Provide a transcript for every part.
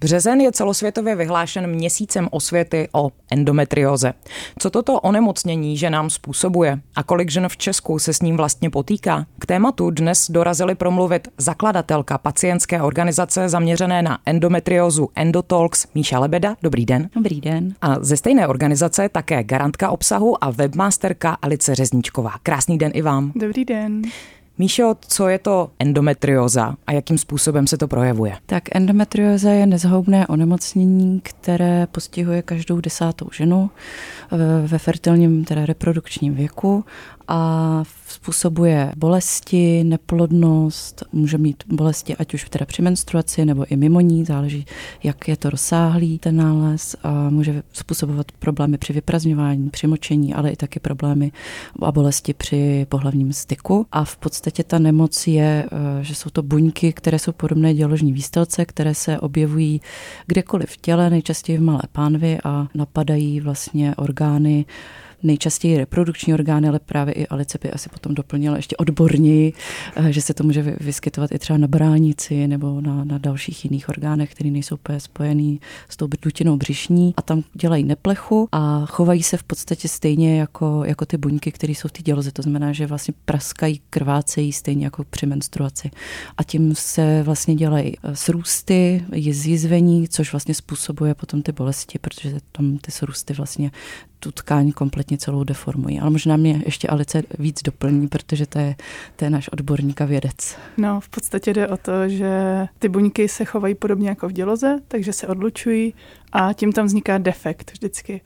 Březen je celosvětově vyhlášen měsícem osvěty o endometrióze. Co toto onemocnění ženám způsobuje a kolik žen v Česku se s ním vlastně potýká? K tématu dnes dorazili promluvit zakladatelka pacientské organizace zaměřené na endometriózu Endotalks Míša Lebeda. Dobrý den. Dobrý den. A ze stejné organizace také garantka obsahu a webmasterka Alice Řezničková. Krásný den i vám. Dobrý den. Míšo, co je to endometrioza a jakým způsobem se to projevuje? Tak endometrioza je nezhoubné onemocnění, které postihuje každou desátou ženu ve fertilním, teda reprodukčním věku a způsobuje bolesti, neplodnost, může mít bolesti ať už teda při menstruaci nebo i mimo ní, záleží, jak je to rozsáhlý ten nález a může způsobovat problémy při vyprazňování, při močení, ale i taky problémy a bolesti při pohlavním styku. A v podstatě ta nemoc je, eh, že jsou to buňky, které jsou podobné děložní výstelce, které se objevují kdekoliv v těle, nejčastěji v malé pánvi a napadají vlastně orgány nejčastěji reprodukční orgány, ale právě i Alice by asi potom doplnila ještě odborněji, eh, že se to může vyskytovat i třeba na bránici nebo na, na dalších jiných orgánech, které nejsou úplně spojený s tou dutinou břišní a tam dělají neplechu a chovají se v podstatě stejně jako, jako ty buňky, které jsou v té děloze. To znamená, že vlastně praskají, krvácejí stejně jako při menstruaci. A tím se vlastně dělají eh, srůsty, zjizvení, což vlastně způsobuje potom ty bolesti, protože tam ty srůsty vlastně tu tkáň kompletně celou deformují. Ale možná mě ještě Alice víc doplní, protože to je, to je náš odborník a vědec. No, v podstatě jde o to, že ty buňky se chovají podobně jako v děloze, takže se odlučují a tím tam vzniká defekt vždycky.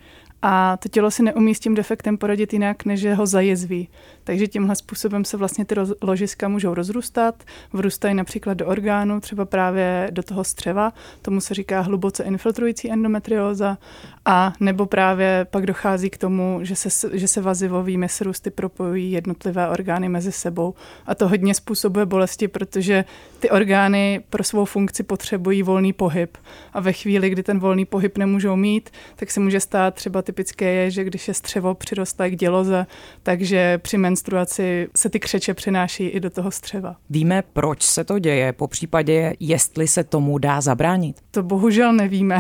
A to tělo si neumí s tím defektem poradit jinak, než že ho zajezví. Takže tímhle způsobem se vlastně ty ložiska můžou rozrůstat, vrůstají například do orgánu, třeba právě do toho střeva, tomu se říká hluboce infiltrující endometrióza, a nebo právě pak dochází k tomu, že se, že se vazivovými srůsty propojují jednotlivé orgány mezi sebou. A to hodně způsobuje bolesti, protože ty orgány pro svou funkci potřebují volný pohyb. A ve chvíli, kdy ten volný pohyb nemůžou mít, tak se může stát třeba typické je, že když je střevo přirostlé k děloze, takže při menstruaci se ty křeče přenáší i do toho střeva. Víme, proč se to děje, po případě, jestli se tomu dá zabránit? To bohužel nevíme.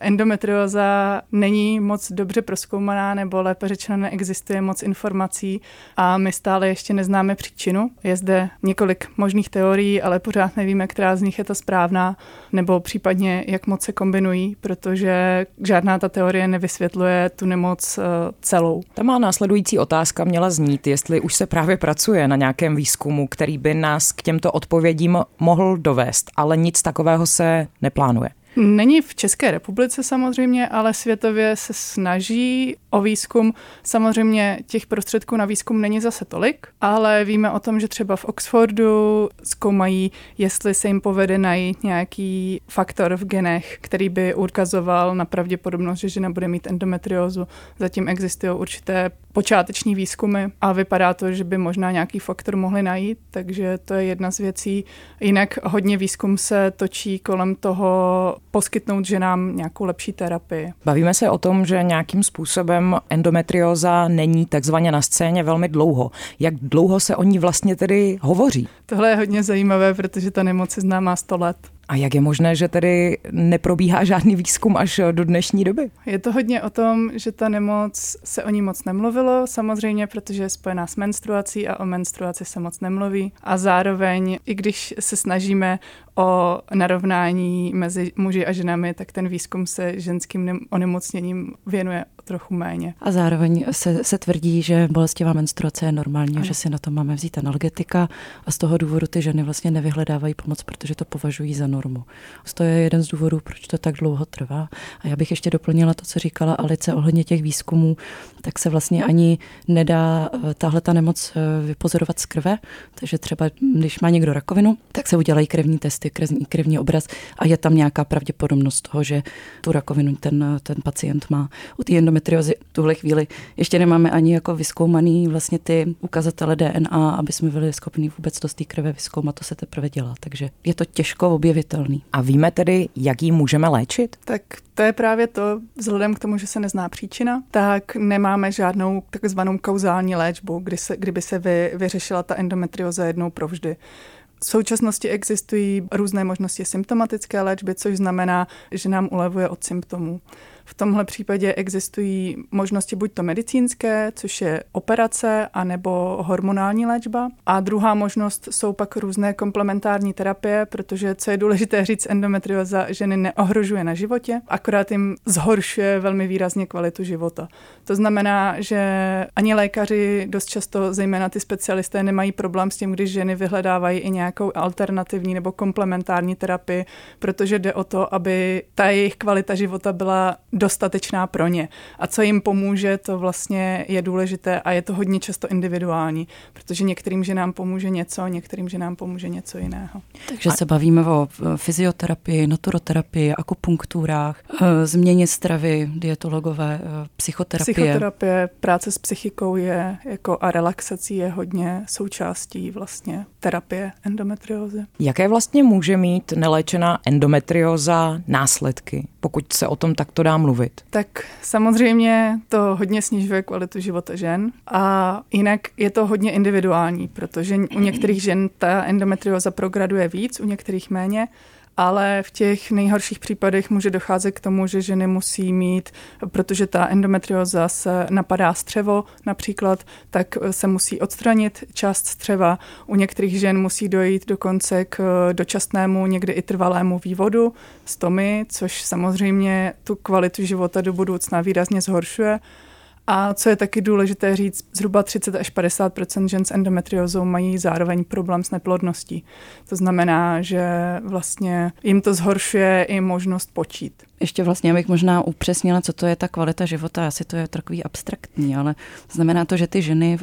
Endometrióza není moc dobře proskoumaná, nebo lépe řečeno neexistuje moc informací a my stále ještě neznáme příčinu. Je zde několik možných teorií, ale pořád nevíme, která z nich je ta správná, nebo případně jak moc se kombinují, protože žádná ta teorie nevysvětluje tu nemoc eh, celou. Ta má následující otázka měla znít, jestli už se právě pracuje na nějakém výzkumu, který by nás k těmto odpovědím mohl dovést, ale nic takového se neplánuje. Není v České republice samozřejmě, ale světově se snaží o výzkum. Samozřejmě těch prostředků na výzkum není zase tolik, ale víme o tom, že třeba v Oxfordu zkoumají, jestli se jim povede najít nějaký faktor v genech, který by ukazoval na pravděpodobnost, že žena bude mít endometriózu. Zatím existují určité počáteční výzkumy a vypadá to, že by možná nějaký faktor mohli najít, takže to je jedna z věcí. Jinak hodně výzkum se točí kolem toho poskytnout ženám nějakou lepší terapii. Bavíme se o tom, že nějakým způsobem endometrioza není takzvaně na scéně velmi dlouho. Jak dlouho se o ní vlastně tedy hovoří? Tohle je hodně zajímavé, protože ta nemoc je známá 100 let. A jak je možné, že tedy neprobíhá žádný výzkum až do dnešní doby? Je to hodně o tom, že ta nemoc se o ní moc nemluvilo, samozřejmě, protože je spojená s menstruací a o menstruaci se moc nemluví. A zároveň, i když se snažíme o narovnání mezi muži a ženami, tak ten výzkum se ženským onemocněním věnuje trochu méně. A zároveň se, se tvrdí, že bolestivá menstruace je normální, ano. že si na to máme vzít analgetika a z toho důvodu ty ženy vlastně nevyhledávají pomoc, protože to považují za normu. To je jeden z důvodů, proč to tak dlouho trvá. A já bych ještě doplnila to, co říkala Alice ohledně těch výzkumů, tak se vlastně ani nedá eh, tahle ta nemoc eh, vypozorovat z krve. Takže třeba, když má někdo rakovinu, tak se udělají krevní testy, krevní, krevní obraz a je tam nějaká pravděpodobnost toho, že tu rakovinu ten, ten pacient má. U té endometriozy v tuhle chvíli ještě nemáme ani jako vyskoumaný vlastně ty ukazatele DNA, aby jsme byli schopni vůbec to z té krve vyskoumat, to se teprve dělá. Takže je to těžko objevitelný. A víme tedy, jak ji můžeme léčit? Tak to je právě to, vzhledem k tomu, že se nezná příčina, tak nemáme žádnou takzvanou kauzální léčbu, kdy se, kdyby se vy, vyřešila ta endometrioza jednou provždy V současnosti existují různé možnosti symptomatické léčby, což znamená, že nám ulevuje od symptomů. V tomhle případě existují možnosti buď to medicínské, což je operace, anebo hormonální léčba. A druhá možnost jsou pak různé komplementární terapie, protože co je důležité říct, endometrioza ženy neohrožuje na životě, akorát jim zhoršuje velmi výrazně kvalitu života. To znamená, že ani lékaři dost často, zejména ty specialisté, nemají problém s tím, když ženy vyhledávají i nějakou alternativní nebo komplementární terapii, protože jde o to, aby ta jejich kvalita života byla dostatečná pro ně. A co jim pomůže, to vlastně je důležité a je to hodně často individuální, protože některým ženám pomůže něco, některým ženám pomůže něco jiného. Takže a... se bavíme o fyzioterapii, naturoterapii, akupunkturách, eh, změně stravy, dietologové, eh, psychoterapie. Psychoterapie, práce s psychikou je jako a relaxací je hodně součástí vlastně terapie endometriózy. Jaké vlastně může mít neléčená endometrióza následky, pokud se o tom takto dá mluvit? Tak samozřejmě to hodně snižuje kvalitu života žen a jinak je to hodně individuální, protože u některých žen ta endometrioza prograduje víc, u některých méně ale v těch nejhorších případech může docházet k tomu, že ženy musí mít, protože ta endometrioza se napadá střevo například, tak se musí odstranit část střeva. U některých žen musí dojít dokonce k dočasnému, někdy i trvalému vývodu stomy, což samozřejmě tu kvalitu života do budoucna výrazně zhoršuje. A co je taky důležité říct, zhruba 30 až 50 žen s endometriozou mají zároveň problém s neplodností. To znamená, že vlastně jim to zhoršuje i možnost počít. Ještě vlastně, abych možná upřesnila, co to je ta kvalita života. Asi to je takový abstraktní, ale znamená to, že ty ženy v,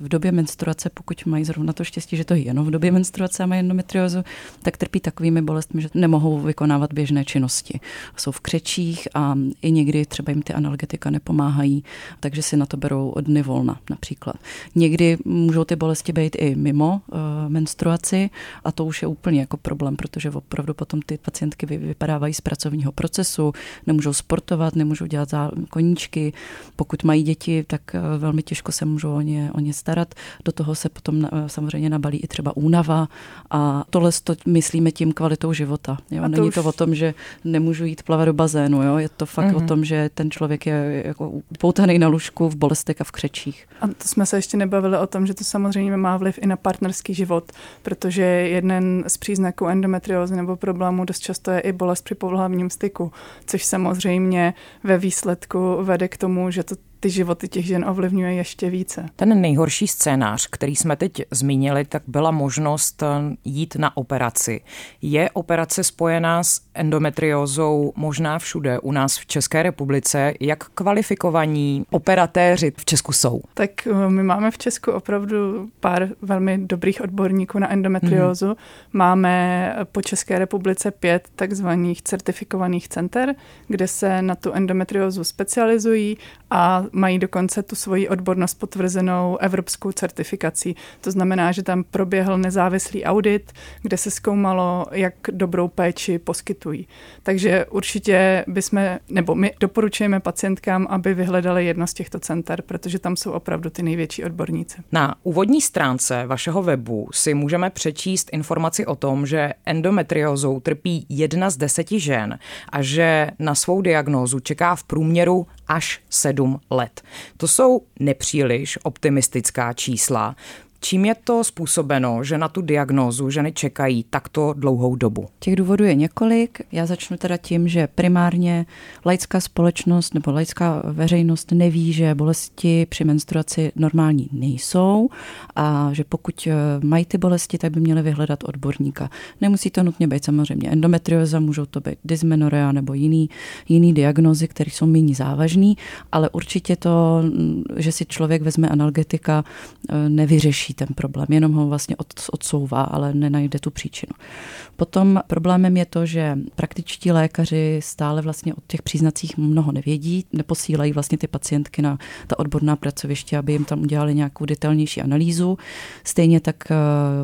v době menstruace, pokud mají zrovna to štěstí, že to je jenom v době menstruace a mají endometriózu, tak trpí takovými bolestmi, že nemohou vykonávat běžné činnosti. Jsou v křečích a i někdy třeba jim ty analgetika nepomáhají, takže si na to berou dny volna například. Někdy můžou ty bolesti být i mimo uh, menstruaci a to už je úplně jako problém, protože opravdu potom ty pacientky vypadávají z pracovního procesu nemůžou sportovat, nemůžou dělat koníčky. Pokud mají děti, tak eh, velmi těžko se můžou o ně, o ně starat. Do toho se potom eh, samozřejmě nabalí i třeba únava a tohle to myslíme tím kvalitou života. Jo? to Není už... to o tom, že nemůžu jít plavat do bazénu, jo? je to fakt mm-hmm. o mhm. tom, že ten člověk je jako upoutaný na lůžku v bolestech a v křečích. A to jsme se ještě nebavili o tom, že to samozřejmě má vliv i na partnerský život, protože jeden z příznaků endometriózy nebo problému dost často je i bolest při pohlavním styku což samozřejmě ve výsledku vede k tomu, že to ty životy těch žen ovlivňuje ještě více. Ten nejhorší scénář, který jsme teď zmínili, tak byla možnost eh, jít na operaci. Je operace spojená s endometriózou možná všude u nás v České republice? Jak kvalifikovaní operatéři v Česku jsou? Tak eh, my máme v Česku opravdu pár velmi dobrých odborníků na endometriózu. Mm-hmm. Máme po České republice pět takzvaných certifikovaných center, kde se na tu endometriózu specializují a mají dokonce tu svoji odbornost potvrzenou evropskou certifikací. To znamená, že tam proběhl nezávislý audit, kde se zkoumalo, jak dobrou péči poskytují. Takže určitě bychom, nebo my doporučujeme pacientkám, aby vyhledali jedno z těchto center, protože tam jsou opravdu ty největší odborníci. Na úvodní stránce vašeho webu si můžeme přečíst informaci o tom, že endometriózou trpí jedna z deseti žen a že na svou diagnózu čeká v průměru až sedm let. To jsou nepříliš optimistická čísla. Čím je to způsobeno, že na tu diagnózu ženy čekají takto dlouhou dobu? Těch důvodů je několik. Já začnu teda tím, že primárně laická společnost nebo laická veřejnost neví, že bolesti při menstruaci normální nejsou a že pokud eh, mají ty bolesti, tak by měly vyhledat odborníka. Nemusí to nutně být samozřejmě endometrioza, můžou to být dysmenorea nebo jiný, jiný diagnozy, které jsou méně závažný, ale určitě to, mm, že si člověk vezme analgetika, eh, nevyřeší ten problém, jenom ho vlastně odsouvá, ale nenajde tu příčinu. Potom problémem je to, že praktičtí lékaři stále vlastně o těch příznacích mnoho nevědí, neposílají vlastně ty pacientky na ta odborná pracoviště, aby jim tam udělali nějakou detailnější analýzu. Stejně tak eh,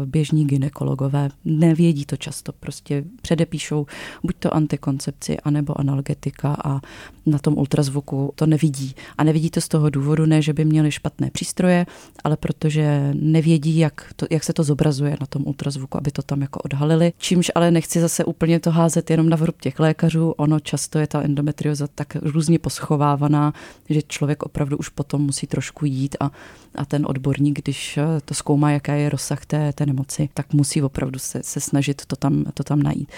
běžní ginekologové nevědí to často, prostě předepíšou buď to antikoncepci, anebo analgetika a na tom ultrazvuku to nevidí. A nevidí to z toho důvodu, ne, že by měli špatné přístroje, ale protože nevědí, jak, to, jak se to zobrazuje na tom ultrazvuku, aby to tam jako odhalili. Čímž ale nechci zase úplně to házet jenom na vrub těch lékařů. Ono často je ta endometrioza tak různě poschovávaná, že člověk opravdu už potom musí trošku jít a, a ten odborník, když to zkoumá, jaká je rozsah té, té nemoci, tak musí opravdu se, se snažit to tam, to tam najít.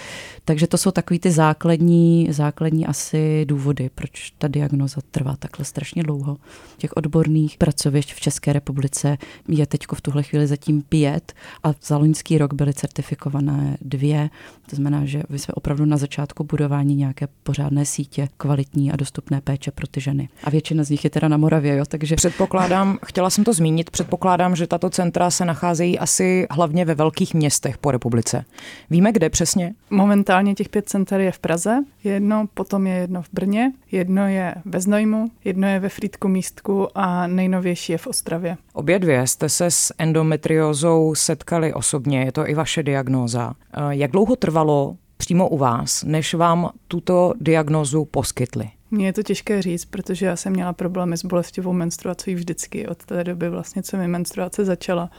Takže to jsou takový ty základní, základní asi důvody, proč ta diagnoza trvá takhle strašně dlouho. Těch odborných pracovišť v České republice je teď v tuhle chvíli zatím pět a za loňský rok byly certifikované dvě. To znamená, že my jsme opravdu na začátku budování nějaké pořádné sítě kvalitní a dostupné péče pro ty ženy. A většina z nich je teda na Moravě, jo, takže... Předpokládám, chtěla jsem to zmínit, předpokládám, že tato centra se nacházejí asi hlavně ve velkých městech po republice. Víme, kde přesně? Momentálně těch pět center je v Praze, jedno, potom je jedno v Brně, jedno je ve Znojmu, jedno je ve Frýdku místku a nejnovější je v Ostravě. Obě dvě jste se s endometriózou setkali osobně, je to i vaše diagnóza. Eh, jak dlouho trvalo přímo u vás, než vám tuto diagnózu poskytli? Mně je to těžké říct, protože já jsem měla problémy s bolestivou menstruací vždycky od té doby vlastně, co mi menstruace začala.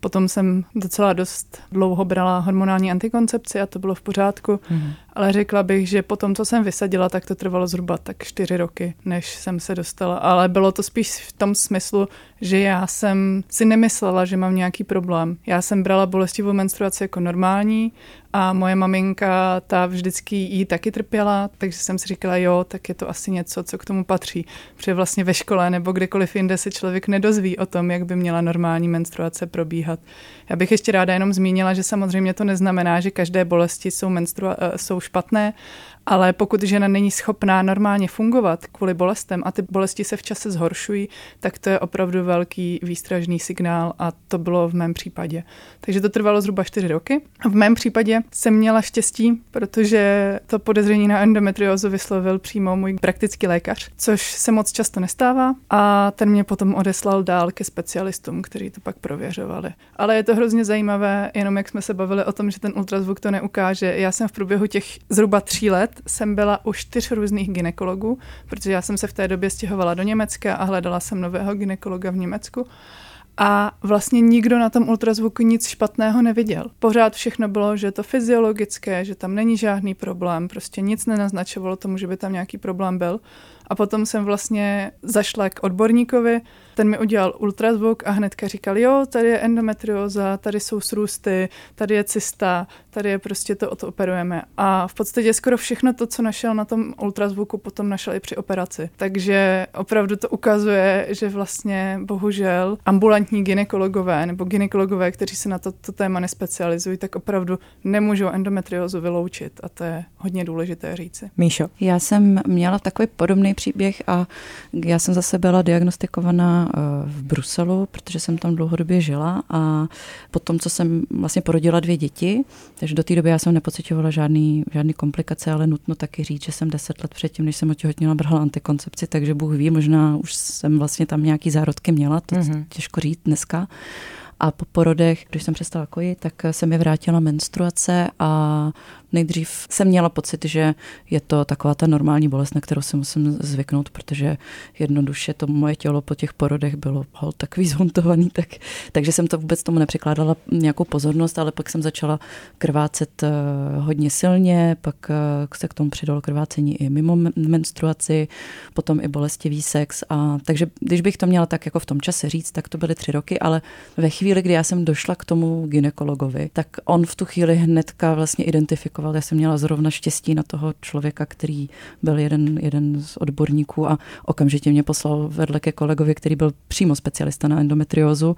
Potom jsem docela dost dlouho brala hormonální antikoncepci a to bylo v pořádku, mm. Ale řekla bych, že po tom, co jsem vysadila, tak to trvalo zhruba tak čtyři roky, než jsem se dostala. Ale bylo to spíš v tom smyslu, že já jsem si nemyslela, že mám nějaký problém. Já jsem brala bolestivou menstruaci jako normální a moje maminka, ta vždycky jí taky trpěla, takže jsem si říkala, jo, tak je to asi něco, co k tomu patří. Protože vlastně ve škole nebo kdekoliv jinde se člověk nedozví o tom, jak by měla normální menstruace probíhat. Já bych ještě ráda jenom zmínila, že samozřejmě to neznamená, že každé bolesti jsou, menstrua- eh, jsou špatné, ale pokud žena není schopná normálně fungovat kvůli bolestem a ty bolesti se v čase zhoršují, tak to je opravdu velký výstražný signál a to bylo v mém případě. Takže to trvalo zhruba čtyři roky. V mém případě jsem měla štěstí, protože to podezření na endometriózu vyslovil přímo můj praktický lékař, což se moc často nestává a ten mě potom odeslal dál ke specialistům, kteří to pak prověřovali. Ale je to hrozně zajímavé, jenom jak jsme se bavili o tom, že ten ultrazvuk to neukáže. Já jsem v průběhu těch zhruba tří let jsem byla u čtyř různých ginekologů, protože já jsem se v té době stěhovala do Německa a hledala jsem nového ginekologa v Německu. A vlastně nikdo na tom ultrazvuku nic špatného neviděl. Pořád všechno bylo, že je to fyziologické, že tam není žádný problém, prostě nic nenaznačovalo tomu, že by tam nějaký problém byl. A potom jsem vlastně zašla k odborníkovi, ten mi udělal ultrazvuk a hnedka říkal, jo, tady je endometrioza, tady jsou srůsty, tady je cysta, tady je prostě to, to operujeme. A v podstatě skoro všechno to, co našel na tom ultrazvuku, potom našel i při operaci. Takže opravdu to ukazuje, že vlastně bohužel ambulantní ginekologové nebo ginekologové, kteří se na to, to téma nespecializují, tak opravdu nemůžou endometriozu vyloučit a to je hodně důležité říci. Míšo? Já jsem měla takový podobný příběh a já jsem zase byla diagnostikovaná eh, v Bruselu, protože jsem tam dlouhodobě žila a potom, co jsem vlastně porodila dvě děti, takže do té doby já jsem nepocitovala žádný, žádný komplikace, ale nutno taky říct, že jsem deset let předtím, než jsem otěhotněla, brala antikoncepci, takže Bůh ví, možná už jsem vlastně tam nějaký zárodky měla, to mm-hmm. těžko říct dneska. A po porodech, když jsem přestala kojit, tak se mi vrátila menstruace a Nejdřív jsem měla pocit, že je to taková ta normální bolest, na kterou si musím zvyknout, protože jednoduše to moje tělo po těch porodech bylo hol takový zhuntovaný, tak, takže jsem to vůbec tomu nepřikládala nějakou pozornost, ale pak jsem začala krvácet eh, hodně silně, pak eh, se k tomu přidalo krvácení i mimo menstruaci, potom i bolestivý sex. A, takže když bych to měla tak jako v tom čase říct, tak to byly tři roky, ale ve chvíli, kdy já jsem došla k tomu ginekologovi, tak on v tu chvíli hnedka vlastně identifikoval identifikoval. Já jsem měla zrovna štěstí na toho člověka, který byl jeden, jeden z odborníků a okamžitě mě poslal vedle ke kolegovi, který byl přímo specialista na endometriózu.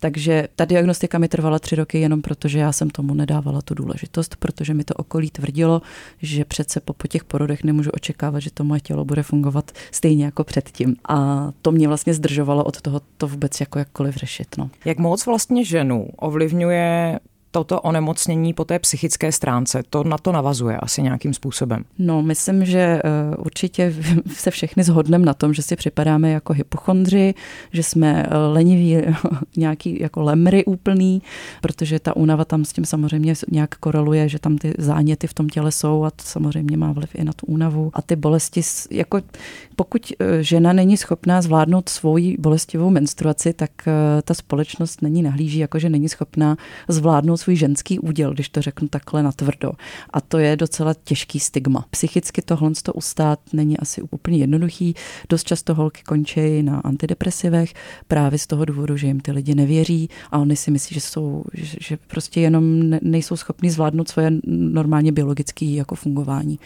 Takže ta diagnostika mi trvala tři roky jenom proto, že já jsem tomu nedávala tu důležitost, protože mi to okolí tvrdilo, že přece po, po těch porodech nemůžu očekávat, že to moje tělo bude fungovat stejně jako předtím. A to mě vlastně zdržovalo od toho to vůbec jako jakkoliv řešit. No. Jak moc vlastně ženu ovlivňuje toto onemocnění po té psychické stránce, to na to navazuje asi nějakým způsobem. No, myslím, že eh, určitě se všechny zhodneme na tom, že si připadáme jako hypochondři, že jsme eh, leniví, nějaký jako lemry úplný, protože ta únava tam s tím samozřejmě nějak koreluje, že tam ty záněty v tom těle jsou a to samozřejmě má vliv i na tu únavu. A ty bolesti, jako pokud eh, žena není schopná zvládnout svoji bolestivou menstruaci, tak ta společnost není nahlíží, jako že není schopná zvládnout svůj ženský úděl, když to řeknu takhle natvrdo. A to je docela těžký stigma. Psychicky tohle to ustát není asi úplně jednoduchý. Dost často holky končí na antidepresivech právě z toho důvodu, že jim ty lidi nevěří a oni si myslí, že jsou, že, že prostě jenom nejsou schopni zvládnout svoje normálně biologické jako fungování,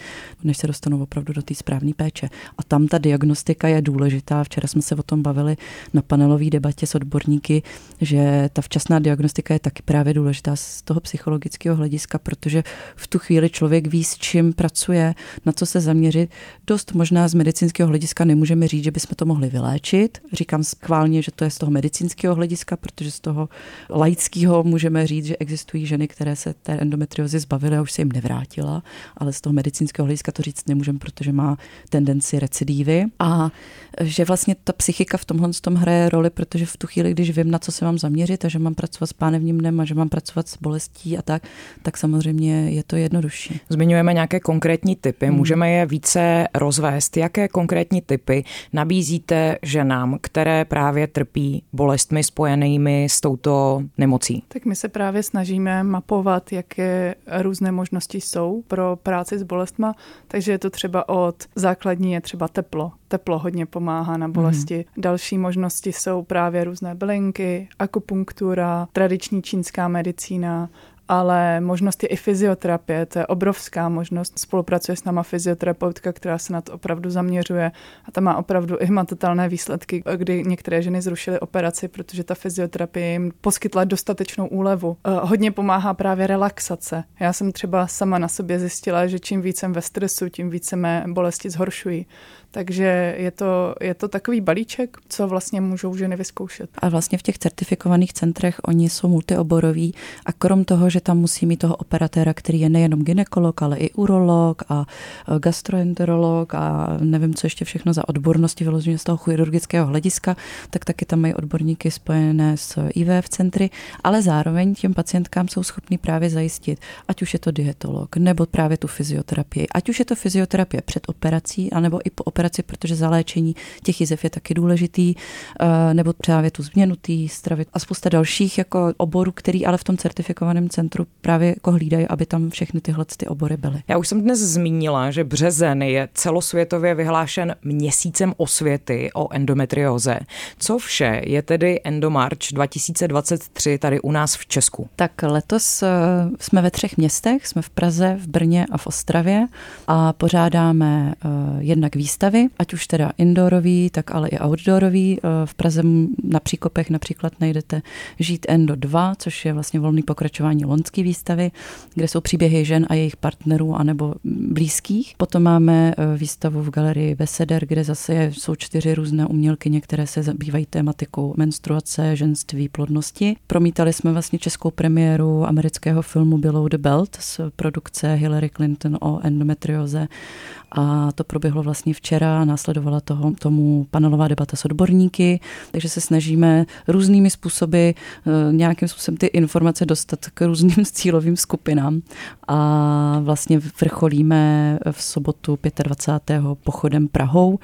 než se dostanou opravdu do té správné péče. A tam ta diagnostika je důležitá. Včera jsme se o tom bavili na panelové debatě s odborníky, že ta včasná diagnostika je taky právě důležitá z toho psychologického hlediska, protože v tu chvíli člověk ví, s čím pracuje, na co se zaměřit. Dost možná z medicínského hlediska nemůžeme říct, že bychom to mohli vyléčit. Říkám schválně, že to je z toho medicínského hlediska, protože z toho laického můžeme říct, že existují ženy, které se té endometriozy zbavily a už se jim nevrátila, ale z toho medicínského hlediska to říct nemůžeme, protože má tendenci recidívy. A že vlastně ta psychika v tomhle tom hraje roli, protože v tu chvíli, když vím, na co se mám zaměřit a že mám pracovat s pánevním dnem a že mám pracovat s bolestí a tak, tak samozřejmě je to jednodušší. Zmiňujeme nějaké konkrétní typy, hmm. můžeme je více rozvést. Jaké konkrétní typy nabízíte ženám, které právě trpí bolestmi spojenými s touto nemocí? Tak my se právě snažíme mapovat, jaké různé možnosti jsou pro práci s bolestma, takže je to třeba od základní je třeba teplo. Teplo hodně pomáhá na bolesti. Hmm. Další možnosti jsou právě různé bylinky, akupunktura, tradiční čínská medicína, ale možnost je i fyzioterapie, to je obrovská možnost. Spolupracuje s náma fyzioterapeutka, která se na to opravdu zaměřuje a ta má opravdu i hmatatelné výsledky, kdy některé ženy zrušily operaci, protože ta fyzioterapie jim poskytla dostatečnou úlevu. Eh, hodně pomáhá právě relaxace. Já jsem třeba sama na sobě zjistila, že čím víc jsem ve stresu, tím více mé bolesti zhoršují. Takže je to, je to takový balíček, co vlastně můžou ženy vyzkoušet. A vlastně v těch certifikovaných centrech oni jsou multioboroví a krom toho, že tam musí mít toho operatéra, který je nejenom ginekolog, ale i urolog a gastroenterolog a nevím, co ještě všechno za odbornosti vyloženě z toho chirurgického hlediska, tak taky tam mají odborníky spojené s IVF centry, ale zároveň těm pacientkám jsou schopní právě zajistit, ať už je to dietolog, nebo právě tu fyzioterapii, ať už je to fyzioterapie před operací, anebo i po operaci operaci, protože zaléčení těch jizev je taky důležitý, eh, nebo právě tu změnu té stravy a spousta dalších jako oborů, který ale v tom certifikovaném centru právě jako hlídají, aby tam všechny tyhle ty obory byly. Já už jsem dnes zmínila, že březen je celosvětově vyhlášen měsícem osvěty o endometrióze. Co vše je tedy Endomarch 2023 tady u nás v Česku? Tak letos eh, jsme ve třech městech, jsme v Praze, v Brně a v Ostravě a pořádáme eh, jednak výstavy výstavy, ať už teda indoorový, tak ale i outdoorový. Eh, v Praze na Příkopech například najdete Žít Endo 2, což je vlastně volný pokračování lonské výstavy, kde jsou příběhy žen a jejich partnerů anebo blízkých. Potom máme eh, výstavu v galerii Beseder, kde zase jsou čtyři různé umělkyně, které se zabývají tématikou menstruace, ženství, plodnosti. Promítali jsme vlastně českou premiéru amerického filmu Below the Belt z produkce Hillary Clinton o endometrioze a to proběhlo vlastně včera, následovala toho, tomu panelová debata s odborníky, takže se snažíme různými způsoby eh, nějakým způsobem ty informace dostat k různým cílovým skupinám a vlastně vrcholíme v sobotu 25. pochodem Prahou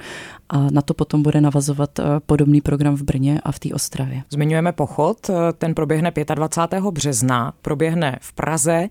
a na to potom bude navazovat eh, podobný program v Brně a v té Ostravě. Zmiňujeme pochod, eh, ten proběhne 25. března, proběhne v Praze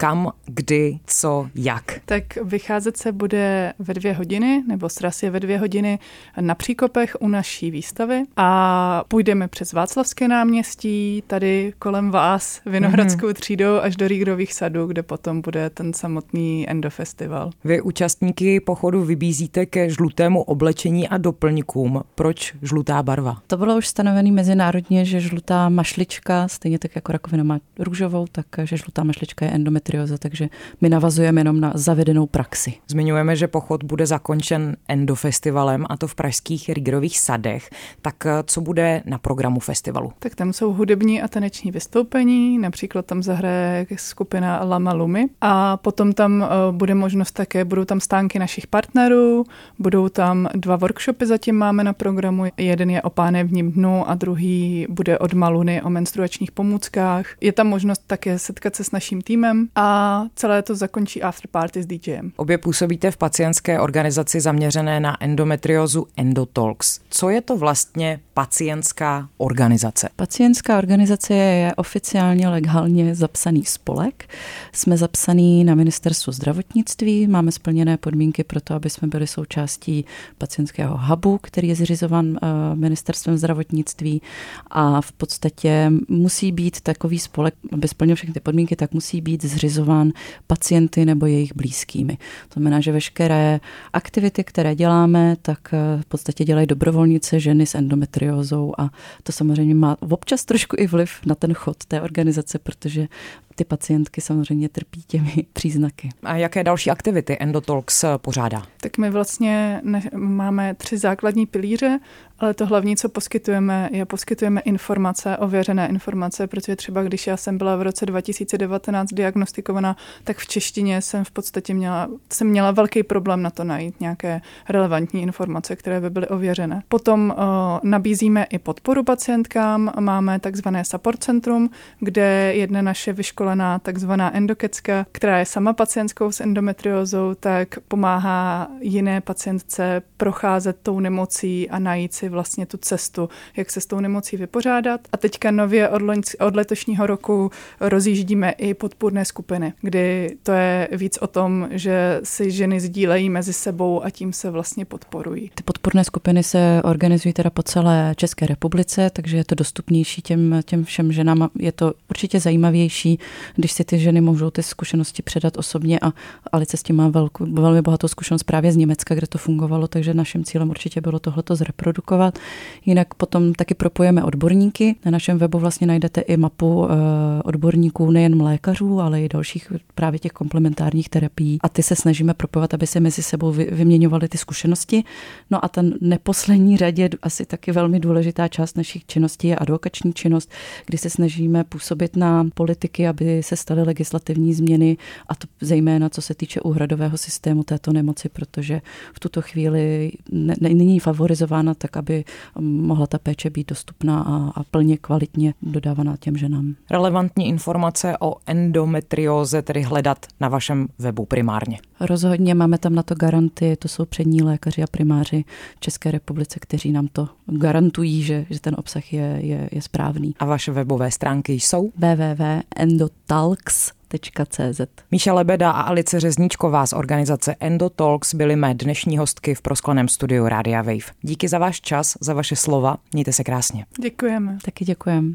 kam, kdy, co, jak. Tak vycházet se bude ve dvě hodiny, nebo sraz je ve dvě hodiny na Příkopech u naší výstavy a půjdeme přes Václavské náměstí, tady kolem vás, Vinohradskou mm-hmm. třídou až do Rígrových sadů, kde potom bude ten samotný endofestival. Vy účastníky pochodu vybízíte ke žlutému oblečení a doplňkům. Proč žlutá barva? To bylo už stanovené mezinárodně, že žlutá mašlička, stejně tak jako rakovina má růžovou, tak že žlutá mašlička je endometri endometrioza, takže my navazujeme jenom na zavedenou praxi. Zmiňujeme, že pochod bude zakončen endofestivalem a to v pražských Rigrových sadech. Tak eh, co bude na programu festivalu? Tak tam jsou hudební a taneční vystoupení, například tam zahraje skupina Lama Lumi a potom tam eh, bude možnost také, budou tam stánky našich partnerů, budou tam dva workshopy zatím máme na programu, jeden je o pánevním dnu a druhý bude od Maluny o menstruačních pomůckách. Je tam možnost také setkat se s naším týmem a celé to zakončí after party s DJem. Obě působíte v pacientské organizaci zaměřené na endometriozu Endotalks. Co je to vlastně pacientská organizace? Pacientská organizace je oficiálně legálně zapsaný spolek. Jsme zapsaný na ministerstvu zdravotnictví, máme splněné podmínky pro to, aby jsme byli součástí pacientského hubu, který je zřizovan eh, ministerstvem zdravotnictví a v podstatě musí být takový spolek, aby splnil všechny ty podmínky, tak musí být zřizován pacienty nebo jejich blízkými. To znamená, že veškeré aktivity, které děláme, tak eh, v podstatě dělají dobrovolnice ženy s endometriózou a to samozřejmě má občas trošku i vliv na ten chod té organizace, protože ty pacientky samozřejmě trpí těmi příznaky. A jaké další aktivity Endotalks pořádá? Tak my vlastně ne, máme tři základní pilíře, ale to hlavní, co poskytujeme, je poskytujeme informace, ověřené informace, protože třeba když já jsem byla v roce 2019 diagnostikovaná, tak v češtině jsem v podstatě měla, jsem měla velký problém na to najít nějaké relevantní informace, které by byly ověřené. Potom uh, nabízíme i podporu pacientkám, máme takzvané support centrum, kde jedna naše vyškolená takzvaná endokecka, která je sama pacientskou s endometriózou, tak pomáhá jiné pacientce procházet tou nemocí a najít si vlastně tu cestu, jak se s tou nemocí vypořádat. A teďka nově od, loň, od letošního roku rozjíždíme i podpůrné skupiny, kdy to je víc o tom, že si ženy sdílejí mezi sebou a tím se vlastně podporují. Ty podpůrné skupiny se organizují teda po celé České republice, takže je to dostupnější těm, těm všem ženám. Je to určitě zajímavější, když si ty ženy můžou ty zkušenosti předat osobně a Alice s tím má velkou, velmi bohatou zkušenost právě z Německa, kde to fungovalo, takže naším cílem určitě bylo tohleto zreprodukovat aplikovat. Jinak potom taky propojeme odborníky. Na našem webu vlastně najdete i mapu eh, odborníků nejen lékařů, ale i dalších právě těch komplementárních terapií. A ty se snažíme propojovat, aby se mezi sebou vyměňovaly ty zkušenosti. No a ten neposlední řadě, asi taky velmi důležitá část našich činností je advokační činnost, kdy se snažíme působit na politiky, aby se staly legislativní změny, a to zejména co se týče úhradového systému této nemoci, protože v tuto chvíli není favorizována tak, aby aby mohla ta péče být dostupná a, a plně kvalitně dodávaná těm ženám. Relevantní informace o endometrióze tedy hledat na vašem webu primárně. Rozhodně máme tam na to garanty, to jsou přední lékaři a primáři v České republice, kteří nám to garantují, že, že ten obsah je, je, je správný. A vaše webové stránky jsou? www.endotalks.com endotalks.cz. Míša Lebeda a Alice Řezníčková z organizace Endotalks byly mé dnešní hostky v proskleném studiu Rádia Wave. Díky za váš čas, za vaše slova, mějte se krásně. Děkujeme. Taky děkujeme.